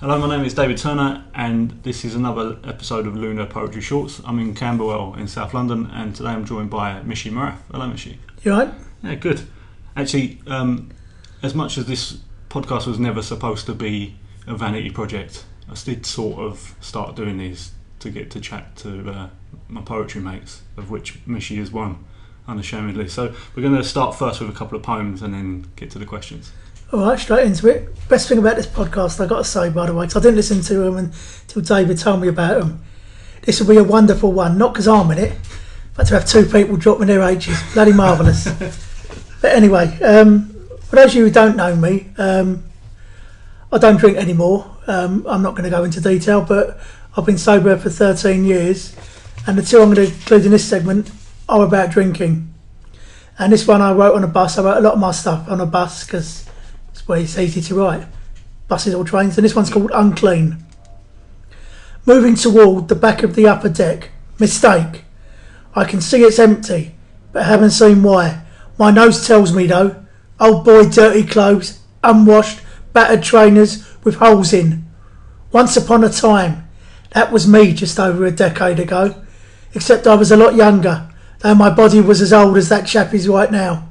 Hello, my name is David Turner, and this is another episode of Lunar Poetry Shorts. I'm in Camberwell in South London, and today I'm joined by Mishi Marath. Hello, Mishi. You right? Yeah, good. Actually, um, as much as this podcast was never supposed to be a vanity project, I did sort of start doing these to get to chat to uh, my poetry mates, of which Mishi is one, unashamedly. So we're going to start first with a couple of poems and then get to the questions. All right, straight into it. Best thing about this podcast, I got to say, by the way, because I didn't listen to them until David told me about them. This will be a wonderful one, not because I'm in it, but to have two people dropping their ages. Bloody marvellous. but anyway, um, for those of you who don't know me, um, I don't drink anymore. Um, I'm not going to go into detail, but I've been sober for 13 years, and the two I'm going to include in this segment are about drinking. And this one I wrote on a bus. I wrote a lot of my stuff on a bus because where it's easy to write. Buses or trains. And this one's called Unclean. Moving toward the back of the upper deck. Mistake. I can see it's empty, but haven't seen why. My nose tells me though. Old boy, dirty clothes, unwashed, battered trainers with holes in. Once upon a time, that was me just over a decade ago. Except I was a lot younger, though my body was as old as that chap is right now.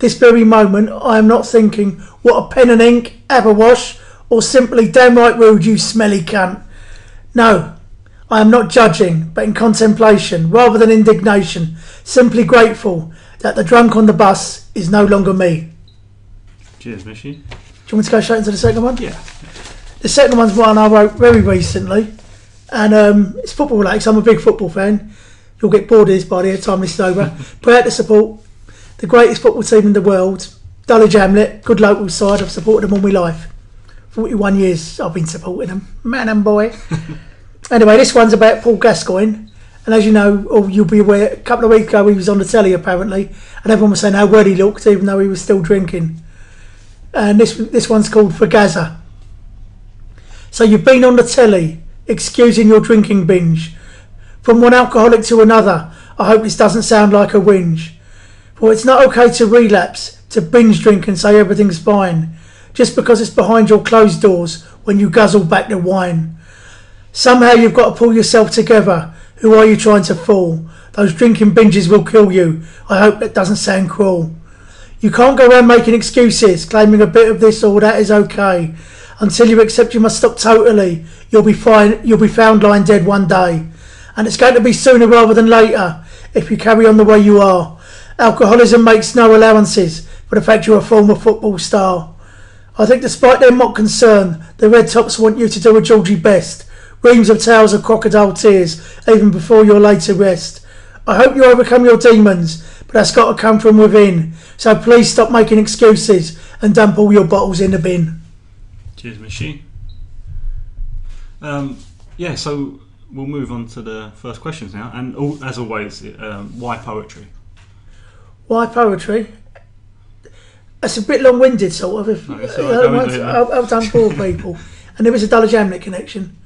This very moment, I am not thinking, what a pen and ink, a wash, or simply downright rude, you smelly cunt. No, I am not judging, but in contemplation, rather than indignation, simply grateful that the drunk on the bus is no longer me. Cheers, Mishi. Do you want me to go straight into the second one? Yeah. The second one's one I wrote very recently, and um, it's football related. I'm a big football fan. You'll get bored of this by the time this is over. Proud to support the greatest football team in the world, Dulwich Hamlet. Good local side. I've supported them all my life. 41 years I've been supporting them, man and boy. anyway, this one's about Paul Gascoigne. And as you know, or you'll be aware, a couple of weeks ago he was on the telly apparently, and everyone was saying how well he looked, even though he was still drinking. And this this one's called For Gaza. So you've been on the telly, excusing your drinking binge. From one alcoholic to another, I hope this doesn't sound like a whinge. For it's not okay to relapse, to binge drink and say everything's fine, just because it's behind your closed doors when you guzzle back the wine. Somehow you've got to pull yourself together. Who are you trying to fool? Those drinking binges will kill you. I hope that doesn't sound cruel. You can't go around making excuses, claiming a bit of this or that is okay. Until you accept you must stop totally, you'll be fine. You'll be found lying dead one day, and it's going to be sooner rather than later if you carry on the way you are. Alcoholism makes no allowances for the fact you're a former football star. I think, despite their mock concern, the Red Tops want you to do a Georgie best. Reams of tales of crocodile tears, even before your later rest. I hope you overcome your demons, but that's got to come from within. So please stop making excuses and dump all your bottles in the bin. Cheers, Mishi. Um, yeah, so we'll move on to the first questions now. And as always, um, why poetry? Why poetry? It's a bit long-winded, sort of. If, No, it's all right, go into it, man. I've, I've done four people, and there was a Dulwich connection.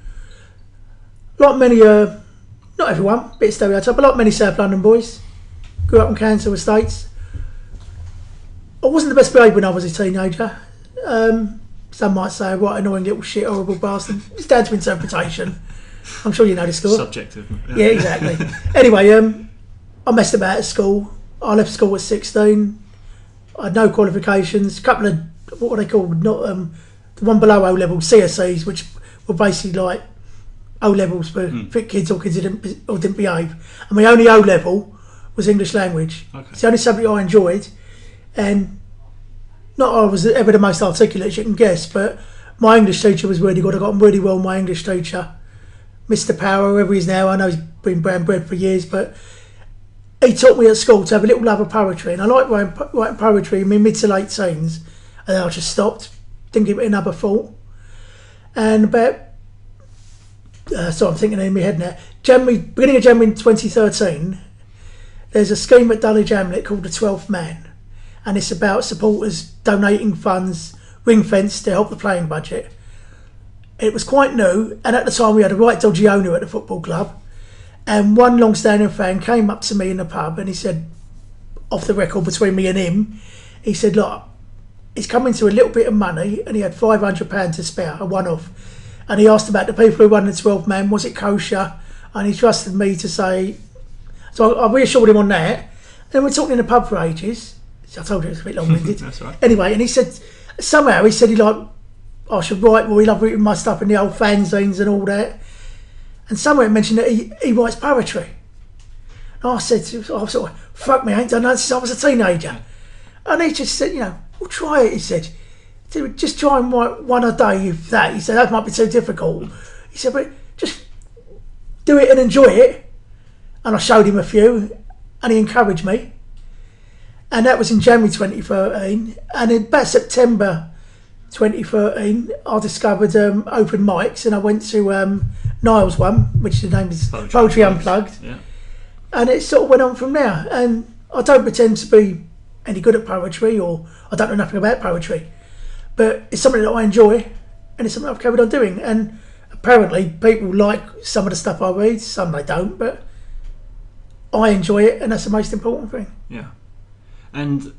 Like many, uh, not everyone, bit stereotype, but like many South London boys, grew up in council estates. I wasn't the best behaved when I was a teenager. Um, some might say, "What annoying little shit, horrible bastard." It's down to interpretation. I'm sure you know the score. Subjective. Yeah, exactly. anyway, um, I messed about at school. I left school at 16. I had no qualifications. A couple of what were they called? Not um, the one below O level CSEs, which were basically like O levels for fit kids or kids who didn't or didn't behave. And my only O level was English language. Okay. It's the only subject I enjoyed, and not I was ever the most articulate as you can guess, but my English teacher was really good. I got on really well with my English teacher. Mr. Power, whoever he is now, I know he's been brown bread for years, but he taught me at school to have a little love of poetry, and I liked writing, writing poetry in my mid to late teens, and then I just stopped, didn't give it another thought. And about, uh, so I'm thinking in my head now, January, beginning of January 2013, there's a scheme at Dulwich Hamlet called the 12th Man, and it's about supporters donating funds, ring fence to help the playing budget. It was quite new, and at the time we had a right dodgy owner at the football club. And one long-standing fan came up to me in the pub and he said, off the record between me and him, he said, "Look, he's coming to a little bit of money and he had £500 to spare, a one off. And he asked about the people who won the 12 man, was it kosher? And he trusted me to say, so I, I reassured him on that. Then we're talking in the pub for ages. I told you it was a bit long winded. That's all right. Anyway, and he said, somehow he said he like, I should write more. He loved reading my stuff in the old fanzines and all that. And somewhere it mentioned that he, he writes poetry. And I said, to, I sort of, fuck me, I ain't done that since I was a teenager. And he just said, you know, well, try it, he said. "Do- Just try and write one a day, if that. He said, that might be too difficult. He said, but just do it and enjoy it. And I showed him a few, and he encouraged me. And that was in January 2013. And in about September 2013, I discovered um, open mics, and I went to um, Niall's one, which the name is Poetry Poetry, Unplugged. Unplugged Yeah. and it sort of went on from there. And I don't pretend to be any good at poetry, or I don't know nothing about poetry, but it's something that I enjoy, and it's something I've carried on doing. And apparently, people like some of the stuff I read, some they don't, but I enjoy it, and that's the most important thing. Yeah, and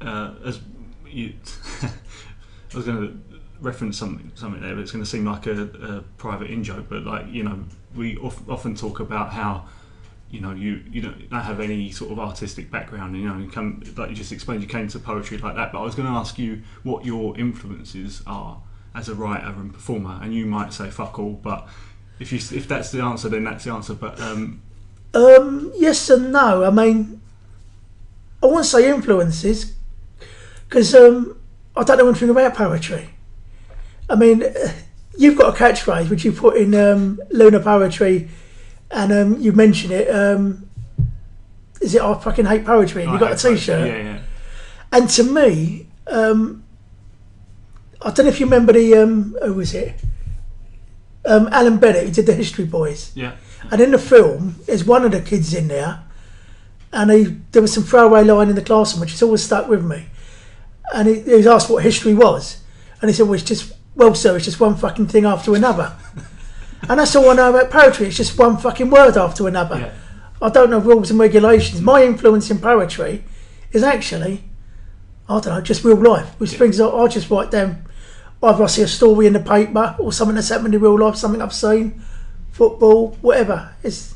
uh, as you, I was going to reference something something there, but it's going to seem like a, a private in joke. But like you know, we of, often talk about how you know you you don't, have any sort of artistic background. You know, you come like you just explained, you came to poetry like that. But I was going to ask you what your influences are as a writer and performer, and you might say fuck all, but if you if that's the answer, then that's the answer. But um, Um, yes and no. I mean, I won't say influences because um, I don't know anything about poetry. I mean, you've got a catchphrase which you put in um, Lunar Poetry, and um, you mention it. Um, is it I fucking hate poetry? And you got a. T-shirt. Yeah, yeah. And to me, um, I don't know if you remember the um, who was it? Um, Alan Bennett, who did the History Boys. Yeah. And in the film, there's one of the kids in there, and he there was some throwaway line in the classroom which has always stuck with me. And he, he was asked what history was, and he said, "Well, it's just well, sir, it's just one fucking thing after another." and that's all I know about poetry. It's just one fucking word after another. Yeah. I don't know rules and regulations. My influence in poetry is actually, I don't know, just real life. Which Yeah. things I, I just write down. Either I see a story in the paper or something that's happened in real life, something I've seen, football, whatever. It's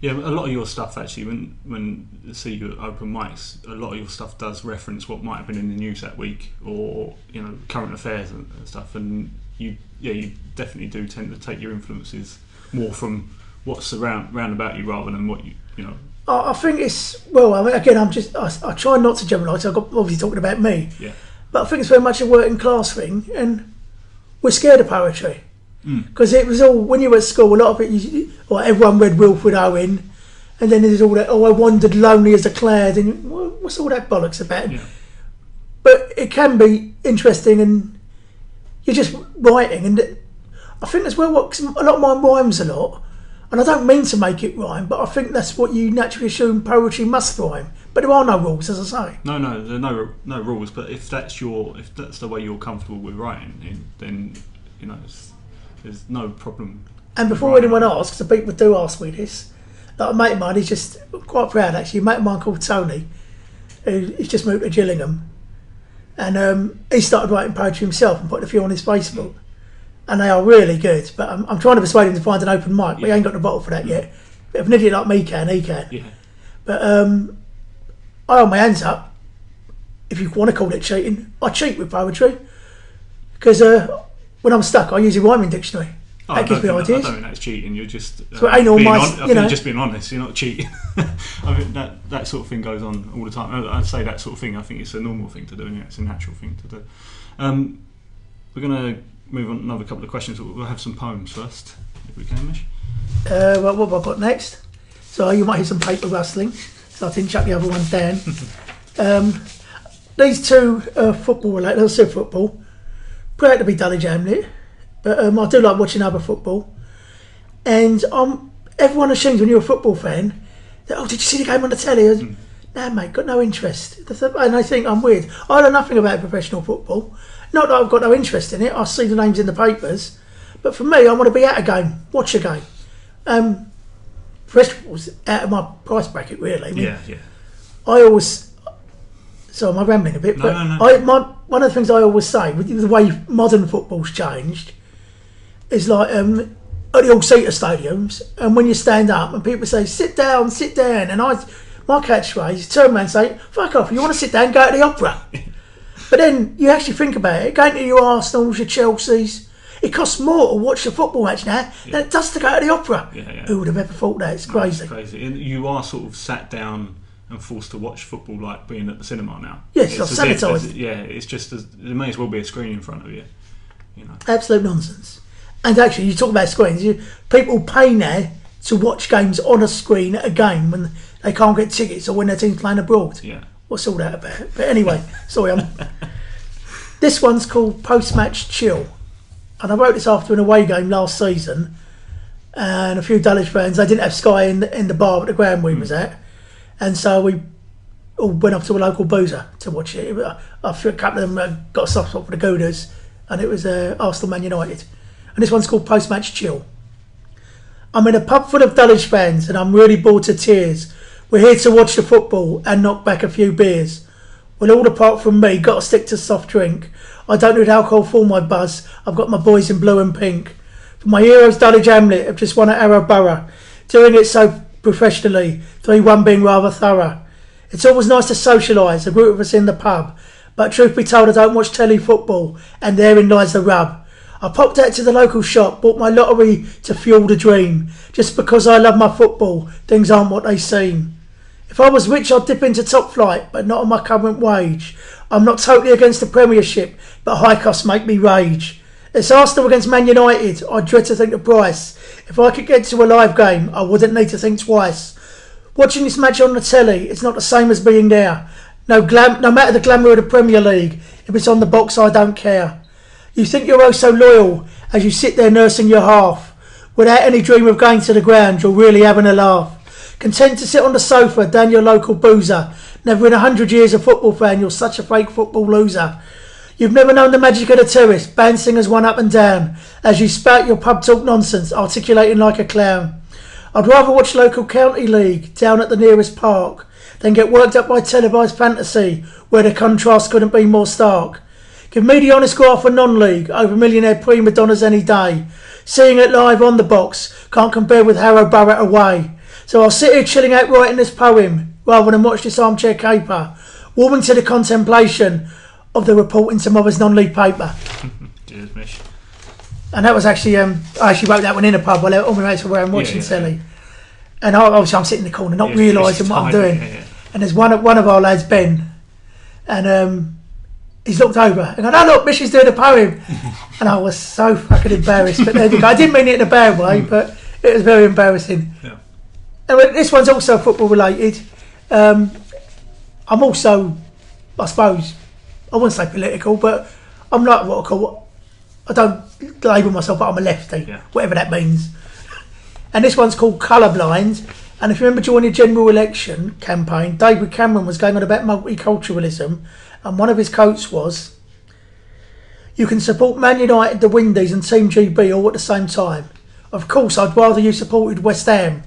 Yeah, a lot of your stuff actually, when when see you at open mics, a lot of your stuff does reference what might have been in the news that week, or you know, current affairs and, and stuff. And you, yeah, you definitely do tend to take your influences more from what's around round about you rather than what you, you know. I I think it's well. I mean, again, I'm just I, I try not to generalise. I've got obviously talking about me, Yeah, but I think it's very much a working class thing, and we're scared of poetry Mm. because it was all when you were at school. A lot of it, you, or everyone read Wilfred Owen, and then there's all that. Oh, I wandered lonely as a cloud, and what's all that bollocks about? yeah, But it can be interesting, and you're just writing, and I think that's where what 'cause a lot of mine rhymes a lot. And I don't mean to make it rhyme, but I think that's what you naturally assume poetry must rhyme. But there are no rules, as I say. no, no, there are no no rules. But if that's your if that's the way you're comfortable with writing, then, then you know, it's, there's no problem. And before Right. anyone asks, the people do ask me this. Like a mate of mine, he's just quite proud actually. A mate of mine called Tony, who he's just moved to Gillingham, and um, he started writing poetry himself and put a few on his Facebook, and they are really good. But I'm, I'm trying to persuade him to find an open mic. But he Yeah. ain't got the bottle for that yet. But if an idiot like me can, he can. Yeah, But um, I hold my hands up. If you want to call it cheating, I cheat with poetry because uh, when I'm stuck, I use a rhyming dictionary. Oh, that gives me that- ideas. I don't think that's cheating. You're just uh, So it ain't all being my- hon- I you think know. just being honest. You're not cheating. I mean that that sort of thing goes on all the time. I- I'd say that sort of thing. I think it's a normal thing to do, and it's a natural thing to do. Um, we're gonna move on another couple of questions. We'll have some poems first, if we can, Mish. Uh, well, what have I got next? So you might hear some paper rustling. So I didn't chuck the other one down. um, these two are football related. I said football. Proud to be Dulwich Hamlet, but um, I do like watching other football. And um, everyone assumes when you're a football fan that oh, did you see the game on the telly? Mm. Nah, mate, got no interest. And I think I'm weird. I know nothing about professional football. Not that I've got no interest in it. I see the names in the papers. But for me, I want to be at a game, watch a game. Um, out of my price bracket, really. I mean, Yeah, yeah, I always So am I rambling a bit? No, but no, no. I, my, one of the things I always say, with the way modern football's changed, is like um, at the all-seater stadiums, and when you stand up and people say, sit down, sit down, and I, my catchphrase, is turn around and say, fuck off, you want to sit down, go to the opera. but then you actually think about it, going to your Arsenals, your Chelseas, it costs more to watch a football match now than it does to go to the opera. Yeah, yeah. Who would have ever thought that? It's crazy. It's crazy. And you are sort of sat down and forced to watch football like being at the cinema now. Yes, It's sanitised. Yeah, it's just as, there may as well be a screen in front of you. You know. Absolute nonsense. And actually, you talk about screens. You, people pay now to watch games on a screen at a game when they can't get tickets or when their team's playing abroad. Yeah. What's all that about? But anyway, sorry. I'm, this one's called Post Match Chill. And I wrote this after an away game last season. And a few Dulwich fans, they didn't have Sky in the, in the bar at the ground we hmm. was at. And so we all went up to a local boozer to watch it. After a couple of them uh, got a soft spot for the Gooners. And it was uh, Arsenal Man United. And this one's called Post Match Chill. I'm in a pub full of Dulwich fans and I'm really bored to tears. We're here to watch the football and knock back a few beers. Well, all apart from me, got to stick to soft drink. I don't need alcohol for my buzz. I've got my boys in blue and pink. For my heroes, Dulwich Hamlet have just won at Harrow Borough, doing it so professionally. 3-1 being rather thorough. It's always nice to socialise, a group of us in the pub. But truth be told, I don't watch telly football, and therein lies the rub. I popped out to the local shop, bought my lottery to fuel the dream. Just because I love my football, things aren't what they seem. If I was rich, I'd dip into top flight, but not on my current wage. I'm not totally against the Premiership, but high costs make me rage. It's Arsenal against Man United. I dread to think the price. If I could get to a live game, I wouldn't need to think twice. Watching this match on the telly, it's not the same as being there. No glam, no matter the glamour of the Premier League, if it's on the box, I don't care. You think you're oh so loyal as you sit there nursing your half. Without any dream of going to the ground, you're really having a laugh. Content to sit on the sofa down your local boozer. Never in a hundred years a football fan, you're such a fake football loser. You've never known the magic of the terrace, band singers one up and down, as you spout your pub talk nonsense, articulating like a clown. I'd rather watch local county league down at the nearest park than get worked up by televised fantasy where the contrast couldn't be more stark. Give me the honest graph for non-league over millionaire prima donnas any day. Seeing it live on the box can't compare with Harrow Borough away. So I'll sit here chilling out writing this poem rather than watch this armchair caper, warming to the contemplation of the report in tomorrow's non-league paper. Cheers, Mish. And that was actually, um, I actually wrote that one in a pub while all my mates were around watching yeah, telly. And I, obviously I'm sitting in the corner not Yeah, realising what I'm doing. yeah, yeah. And there's one, one of our lads, Ben, and um, he's looked over and gone, oh look, Mishy's doing a poem. and I was so fucking embarrassed. But there you go. I didn't mean it in a bad way, but it was very embarrassing. Yeah. And this one's also football related. Um, I'm also, I suppose, I wouldn't say political, but I'm like what I call, I don't label myself, but I'm a lefty, Yeah. whatever that means. And this one's called Colourblind. And if you remember during the general election campaign, David Cameron was going on about multiculturalism, and one of his quotes was, "You can support Man United, the Windies, and Team GB all at the same time. Of course, I'd rather you supported West Ham."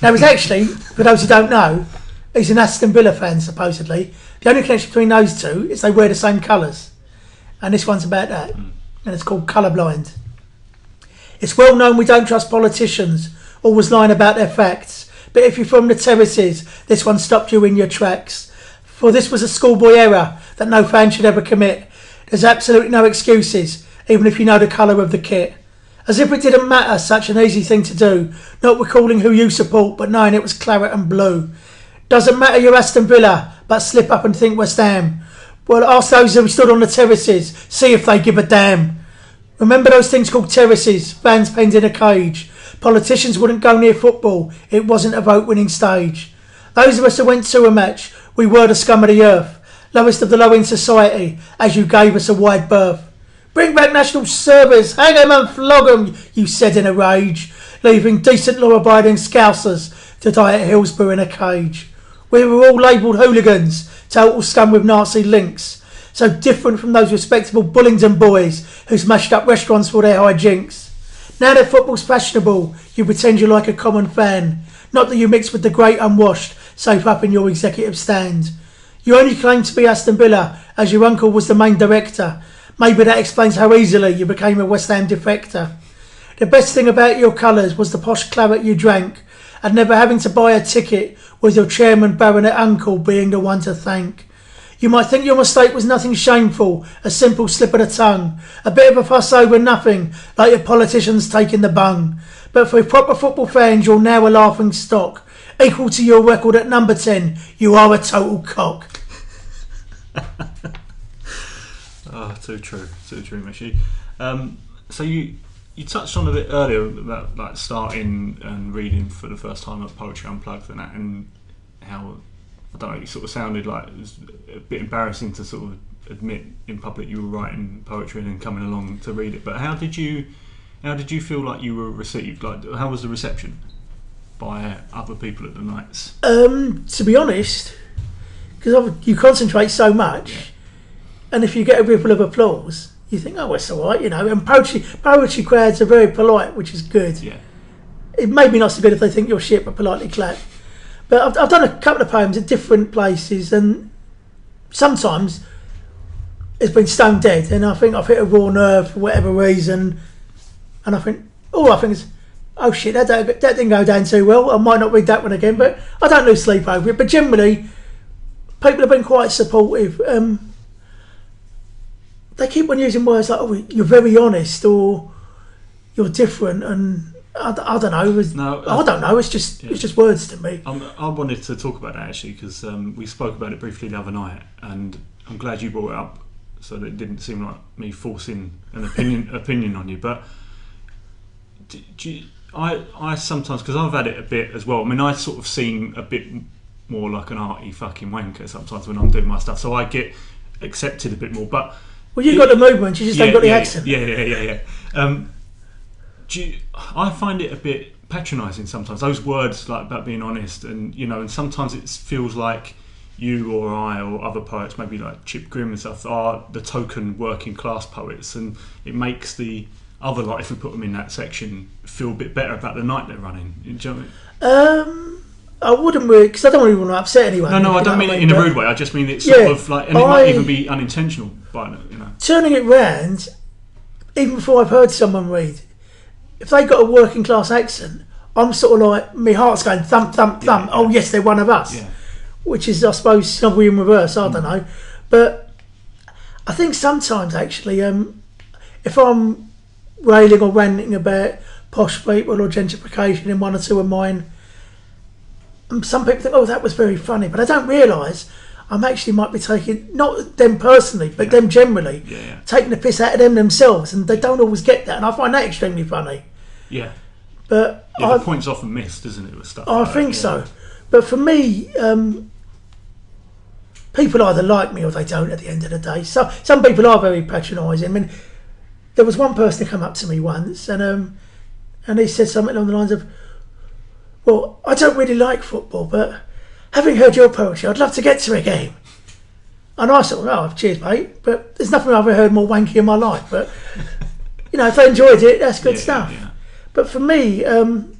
Now, he's actually, for those who don't know, he's an Aston Villa fan, supposedly. The only connection between those two is they wear the same colours. And this one's about that. Hmm. And it's called Colourblind. It's well known we don't trust politicians, always lying about their facts. But if you're from the terraces, this one stopped you in your tracks. For this was a schoolboy error that no fan should ever commit. There's absolutely no excuses, even if you know the colour of the kit. As if it didn't matter, such an easy thing to do. Not recalling who you support, but knowing it was claret and blue. Doesn't matter you're Aston Villa, but slip up and think West Ham. Well, ask those who stood on the terraces, see if they give a damn. Remember those things called terraces, fans penned in a cage. Politicians wouldn't go near football, it wasn't a vote winning stage. Those of us who went to a match, we were the scum of the earth, lowest of the low in society, as you gave us a wide berth. Bring back national service, hang 'em and flog 'em, you said in a rage, leaving decent law abiding scousers to die at Hillsborough in a cage. We were all labelled hooligans, total scum with Nazi links. So different from those respectable Bullingdon boys who smashed up restaurants for their hijinks. Now that football's fashionable, you pretend you're like a common fan. Not that you mix with the great unwashed, safe up in your executive stand. You only claim to be Aston Villa as your uncle was the main director. Maybe that explains how easily you became a West Ham defector. The best thing about your colours was the posh claret you drank, and never having to buy a ticket with your chairman baronet uncle being the one to thank. You might think your mistake was nothing shameful, a simple slip of the tongue, a bit of a fuss over nothing, like your politicians taking the bung. But for proper football fans, you're now a laughing stock. Equal to your record at number 10, you are a total cock. Oh, too true, too true, Mishi. Um, so you you touched on a bit earlier about like starting and reading for the first time at Poetry Unplugged and that, and how I don't know, you sort of sounded like it was a bit embarrassing to sort of admit in public you were writing poetry and then coming along to read it. But how did you how did you feel like you were received? Like how was the reception by other people at the nights? Um, to be honest, because you concentrate so much, and if you get a ripple of applause, you think, oh, it's all right, you know. And poetry, poetry crowds are very polite, which is good. Yeah, It may be not so good if they think you're shit, but politely clap. But I've, I've done a couple of poems at different places, and sometimes it's been stone dead, and I think I've hit a raw nerve for whatever reason, and I think, oh, I think it's, oh shit, that, don't- that didn't go down too well. I might not read that one again, but I don't lose sleep over it. But generally, people have been quite supportive. Um, they keep on using words like, oh, you're very honest, or you're different, and I, I don't know. No, I don't know. It's just yeah. it's just words to me. Um, I wanted to talk about that actually because um, we spoke about it briefly the other night, and I'm glad you brought it up so that it didn't seem like me forcing an opinion opinion on you. But do, do you, I I sometimes because I've had it a bit as well. I mean, I sort of seem a bit more like an arty fucking wanker sometimes when I'm doing my stuff, so I get accepted a bit more. But Well, you got the movement. You just haven't got the yeah, accent. Yeah, yeah, yeah, yeah. Um, do you, I find it a bit patronising sometimes. Those words like about being honest, and you know, and sometimes it feels like you or I or other poets, maybe like Chip Grimm and stuff, are the token working class poets, and it makes the other lot, if we put them in that section, feel a bit better about the night they're running. Do you know what I mean? Um, I wouldn't really because I don't really want to upset anyone. No, no, I don't mean it in a rude way. I just mean it's sort Yeah, of like, and it might even be unintentional, by you know. Turning it round, even before I've heard someone read, if they got a working class accent, I'm sort of like my heart's going thump, thump, thump. yeah. Oh yes, they're one of us. Yeah, which is, I suppose, snobbery in reverse. I don't know, but I think sometimes actually, um, if I'm railing or ranting about posh people or gentrification in one or two of mine, some people think, "Oh, that was very funny," but I don't realise I'm actually might be taking not them personally, but them generally yeah, yeah. taking the piss out of them themselves, and they don't always get that, and I find that extremely funny. yeah. But Yeah, I, the point's often missed, isn't it, with stuff? I like that, think yeah. so. But for me, um, people either like me or they don't at the end of the day. So some people are very patronising. I mean, there was one person who came up to me once and um, and he said something along the lines of, "Well, I don't really like football, but having heard your poetry, I'd love to get to a game." And I thought, "Oh, cheers, mate," but there's nothing I've ever heard more wanky in my life. But you know, if they enjoyed it, that's good Yeah, stuff. yeah. But for me, um,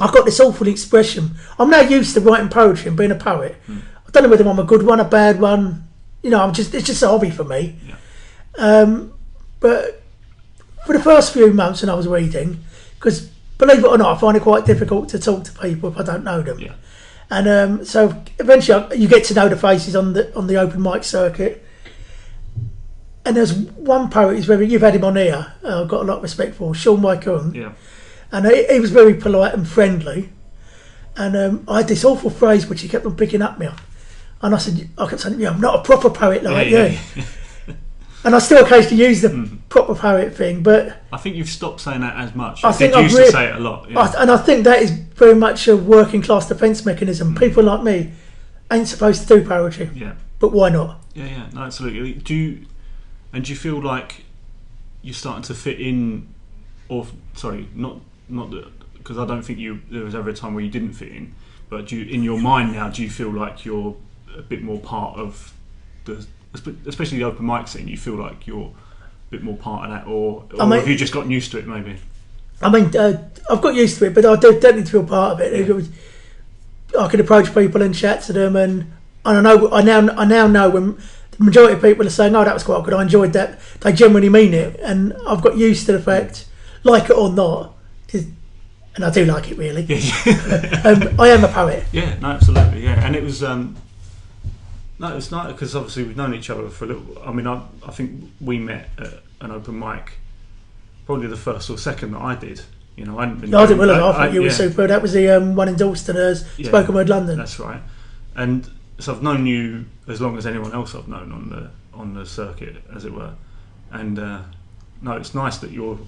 I've got this awful expression. I'm now used to writing poetry and being a poet. I don't know whether I'm a good one, a bad one. You know, I'm just it's just a hobby for me. Yeah. Um, but for the first few months when I was reading, because believe it or not, I find it quite difficult to talk to people if I don't know them. Yeah. And um, so eventually I- you get to know the faces on the on the open mic circuit. And there's one poet who's very, you've had him on here, uh, I've got a lot of respect for, Sean Wycombe Yeah. and he, he was very polite and friendly. And um, I had this awful phrase which he kept on picking up me on. And I said, I kept saying, yeah, I'm not a proper poet like yeah, you. yeah. And I still occasionally use the mm-hmm. proper poet thing, but I think you've stopped saying that as much. I I think I've used re- to say it a lot. Yeah. I, and I think that is very much a working class defence mechanism. Mm-hmm. People like me ain't supposed to do poetry, yeah. but why not? Yeah, yeah, no, absolutely. Do you, and do you feel like you're starting to fit in, or sorry, not not that because I don't think you there was ever a time where you didn't fit in, but do you, in your mind now, do you feel like you're a bit more part of the, especially the open mic scene? You feel like you're a bit more part of that, or, or I mean- have you just gotten used to it? Maybe. I mean, uh, I've got used to it, but I don't need to feel part of it. Was- I can approach people and chat to them, and and I know I now I now know when the majority of people are saying, "Oh, that was quite good. I enjoyed that." They genuinely mean it, and I've got used to the fact, like it or not, and I do like it really. um, I am a poet. Yeah, no, absolutely, yeah. And it was, um, no, it's not because obviously we've known each other for a little. I mean, I, I think we met at an open mic, probably the first or second that I did. You know, I hadn't been. I didn't realise. I, thought you were super. That was the um, one in Dalston, uh, Yeah. Spoken Word London. That's right. And so I've known you as long as anyone else I've known on the on the circuit, as it were. And uh, no, it's nice that you're.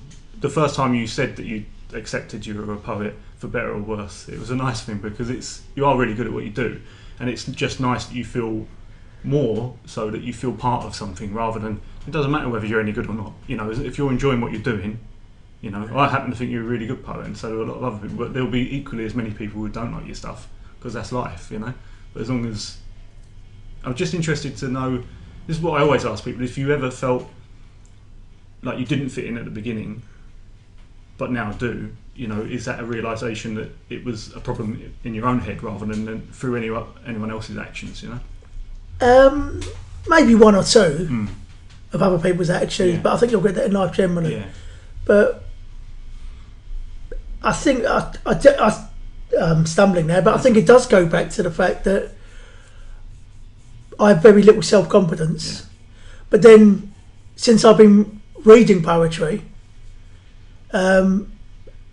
The first time you said that you accepted you were a poet, for better or worse, it was a nice thing because it's you are really good at what you do, and it's just nice that you feel more so that you feel part of something rather than it doesn't matter whether you're any good or not. You know, if you're enjoying what you're doing. You know, I happen to think you're a really good poet, and so do a lot of other people. But there'll be equally as many people who don't like your stuff because that's life, you know. But as long as I'm just interested to know, this is what I always ask people: if you ever felt like you didn't fit in at the beginning, but now do, you know, is that a realization that it was a problem in your own head rather than through any anyone else's actions? You know. Um, maybe one or two Mm. of other people's attitudes, Yeah. but I think you'll get that in life generally. Yeah. But I think I, I, am stumbling there, but I think it does go back to the fact that I have very little self confidence. Yeah. But then, since I've been reading poetry, um,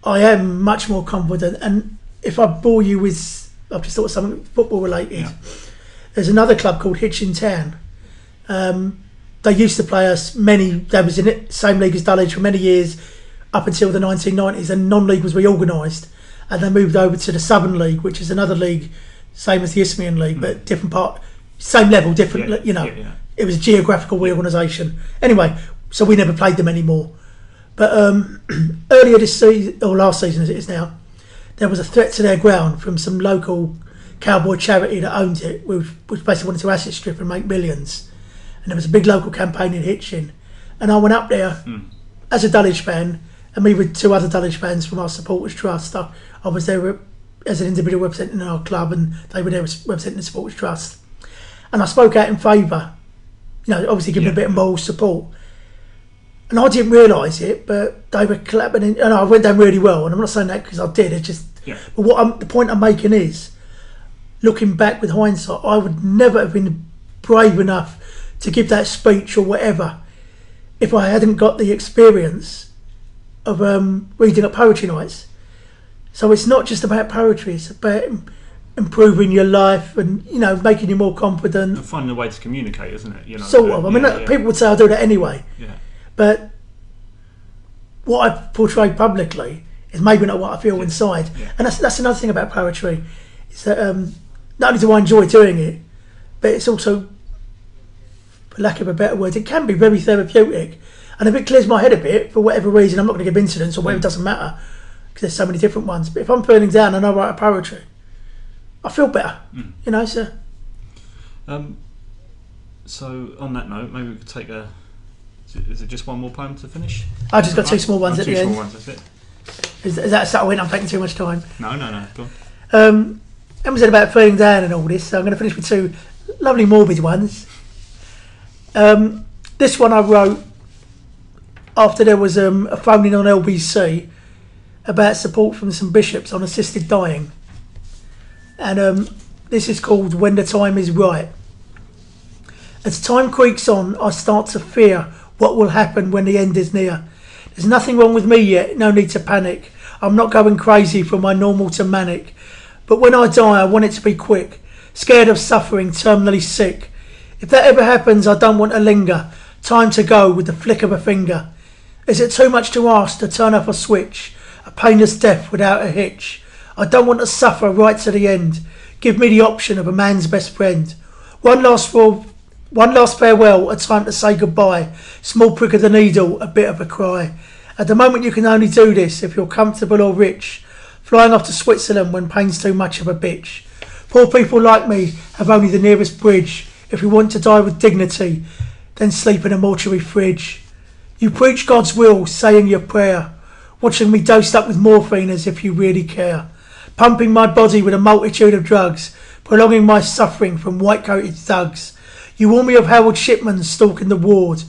I am much more confident. And if I bore you with, I've just thought of something football related. Yeah. There's another club called Hitchin Town. Um, they used to play us many. They was in the same league as Dulwich for many years, up until the 1990s, and non-league was reorganised, and they moved over to the Southern League, which is another league, same as the Isthmian League, but different part, same level, different. Hmm. Yeah, You know, yeah, yeah. it was a geographical reorganisation. Anyway, so we never played them anymore. But um, earlier this season, or last season as it is now, there was a threat to their ground from some local cowboy charity that owned it, which, which basically wanted to asset strip and make millions. And there was a big local campaign in Hitchin. And I went up there hmm. as a Dulwich fan, and me with two other Dulwich fans from our supporters trust. I, I was there as an individual representing our club, and they were there representing the supporters trust. And I spoke out in favour, you know, obviously giving Yeah. a bit of moral support. And I didn't realise it, but they were clapping, in, and I went down really well. And I'm not saying that because I did. It's just, Yeah. but what I'm, the point I'm making is, looking back with hindsight, I would never have been brave enough to give that speech or whatever if I hadn't got the experience of um, reading at poetry nights. So it's not just about poetry; it's about improving your life and you know making you more confident. And finding a way to communicate, isn't it? You know. Sort uh, of. I mean, yeah, yeah, people would say I do that anyway, Yeah. but what I portray publicly is maybe not what I feel inside. Yeah. And that's that's another thing about poetry is that um, not only do I enjoy doing it, but it's also, for lack of a better word, it can be very therapeutic. And if it clears my head a bit for whatever reason, I'm not going to give incidents or whatever. It doesn't matter because there's so many different ones. But if I'm feeling down and I write a poetry, I feel better. You know, so Um, so on that note, maybe we could take a. is it just one more poem to finish? I just got two small ones Oh, at two the small end. ones. That's it. Is, is that a hint? I'm taking too much time. No, no, no. Go on. Um, Emma said about feeling down and all this, so I'm going to finish with two lovely morbid ones. Um, this one I wrote after there was um, a phone in on LBC about support from some bishops on assisted dying. And um, this is called When the Time is Right. As time creaks on, I start to fear what will happen when the end is near. There's nothing wrong with me yet, no need to panic. I'm not going crazy from my normal to manic. But when I die, I want it to be quick. Scared of suffering, terminally sick. If that ever happens, I don't want to linger. Time to go with the flick of a finger. Is it too much to ask to turn off a switch? A painless death without a hitch. I don't want to suffer right to the end. Give me the option of a man's best friend. One last for, one last farewell, a time to say goodbye. Small prick of the needle, a bit of a cry. At the moment, you can only do this if you're comfortable or rich. Flying off to Switzerland when pain's too much of a bitch. Poor people like me have only the nearest bridge. If we want to die with dignity, then sleep in a mortuary fridge. You preach God's will, saying your prayer, watching me dosed up with morphine as if you really care, pumping my body with a multitude of drugs, prolonging my suffering from white coated thugs. You warn me of Harold Shipman stalking the ward,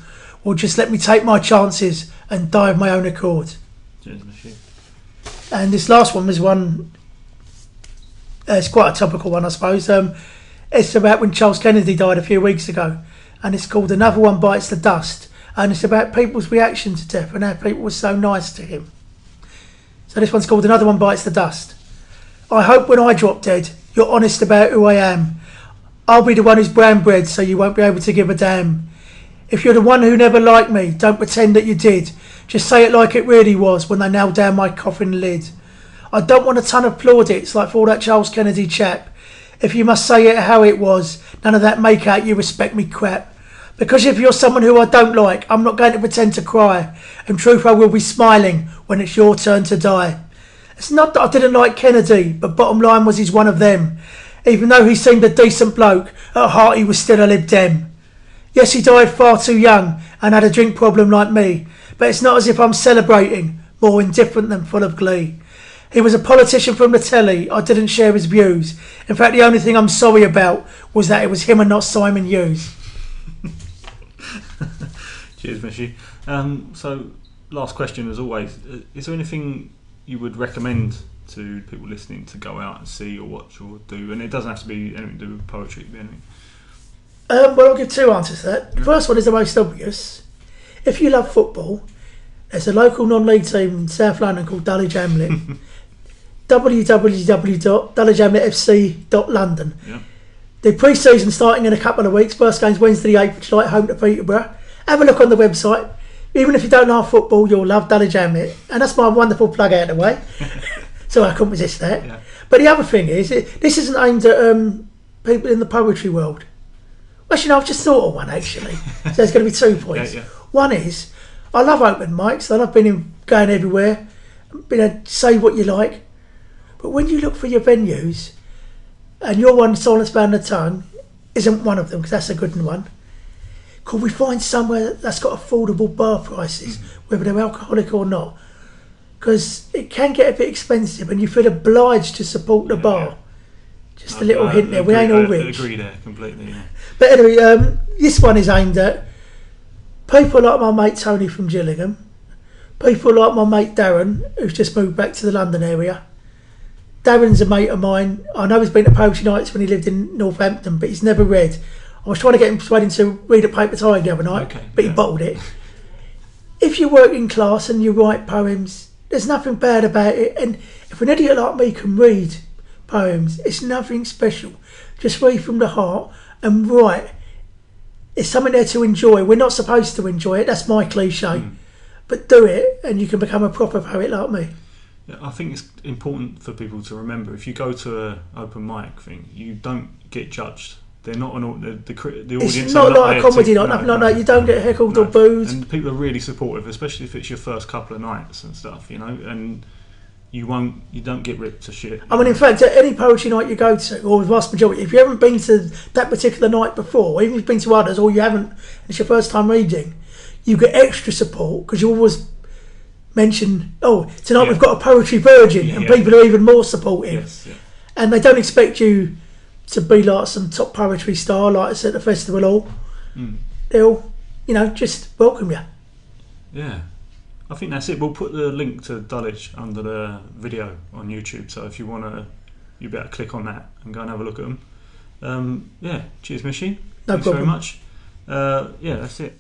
or just let me take my chances and die of my own accord. Cheers. And this last one was one. Uh, it's quite a topical one, I suppose. Um, it's about when Charles Kennedy died a few weeks ago, and it's called "Another One Bites the Dust," and it's about people's reaction to death and how people were so nice to him. So this one's called "Another One Bites the Dust." I hope when I drop dead, you're honest about who I am. I'll be the one who's brown bread, so you won't be able to give a damn. If you're the one who never liked me, don't pretend that you did. Just say it like it really was when they nailed down my coffin lid. I don't want a ton of plaudits like for all that Charles Kennedy chap. If you must say it how it was, none of that make out you respect me crap. Because if you're someone who I don't like, I'm not going to pretend to cry. And truth, I will be smiling when it's your turn to die. It's not that I didn't like Kennedy, but bottom line was he's one of them. Even though he seemed a decent bloke, at heart he was still a Lib Dem. Yes, he died far too young and had a drink problem like me, but it's not as if I'm celebrating, more indifferent than full of glee. He was a politician from the telly. I didn't share his views. In fact, the only thing I'm sorry about was that it was him and not Simon Hughes. Cheers, Mishy. Um, so, last question as always. Uh, Is there anything you would recommend to people listening to go out and see or watch or do? And it doesn't have to be anything to do with poetry, it could be anything. Um, well, I'll give two answers to that. The first one is the most obvious. If you love football, there's a local non-league team in South London called Dulwich Hamlet. www.dulwichhamletfc.london. Yeah. The pre-season starting in a couple of weeks. First game's Wednesday the 8th, which is like home to Peterborough. Have a look on the website. Even if you don't love football, you'll love Dulwich Hamlet. And that's my wonderful plug out of the way. so I couldn't resist that. Yeah. But the other thing is, it, this isn't aimed at um, people in the poetry world. Well, you know, I've just thought of one actually. so there's going to be two points. Yeah, yeah. One is, I love open mics. I love being in, going everywhere, being able to say what you like. But when you look for your venues, and your one, Silence Bound the Tongue, isn't one of them because that's a good one. Could we find somewhere that's got affordable bar prices, whether they're alcoholic or not? Because it can get a bit expensive, and you feel obliged to support the Yeah, bar. yeah. Just a little I- I hint there. We ain't all I rich. agree there completely. Yeah. But anyway, um, this one is aimed at people like my mate Tony from Gillingham, people like my mate Darren, who's just moved back to the London area. Darren's a mate of mine. I know he's been to Poetry Nights when he lived in Northampton, but he's never read. I was trying to get him persuaded to read a paper tiger the other night, Okay, but he bottled it. If you work in class and you write poems, there's nothing bad about it. And if an idiot like me can read poems, it's nothing special. Just read from the heart and write. It's something there to enjoy. We're not supposed to enjoy it. That's my cliche. Hmm. But do it, and you can become a proper poet like me. Yeah, I think it's important for people to remember if you go to an open mic thing, you don't get judged. They're not an the the, the audience. It's not like a comedy to, nothing like that. You don't get heckled or booed. And people are really supportive, especially if it's your first couple of nights and stuff. You know, and you won't, you don't get ripped to shit. I mean, in fact, at any poetry night you go to, or the vast majority, if you haven't been to that particular night before, or even if you've been to others, or you haven't, and it's your first time reading, you get extra support because you always mention, oh, tonight Yeah. we've got a poetry virgin, and Yeah. people are even more supportive. yes, yeah. And they don't expect you to be like some top poetry star like it's at the festival hall. Mm. They'll, you know, just welcome you. Yeah. I think that's it. We'll put the link to Dulwich under the video on YouTube. So if you want to, you better click on that and go and have a look at them. Um, yeah. Cheers, Mishy. No Thanks very much. Uh, yeah, that's it.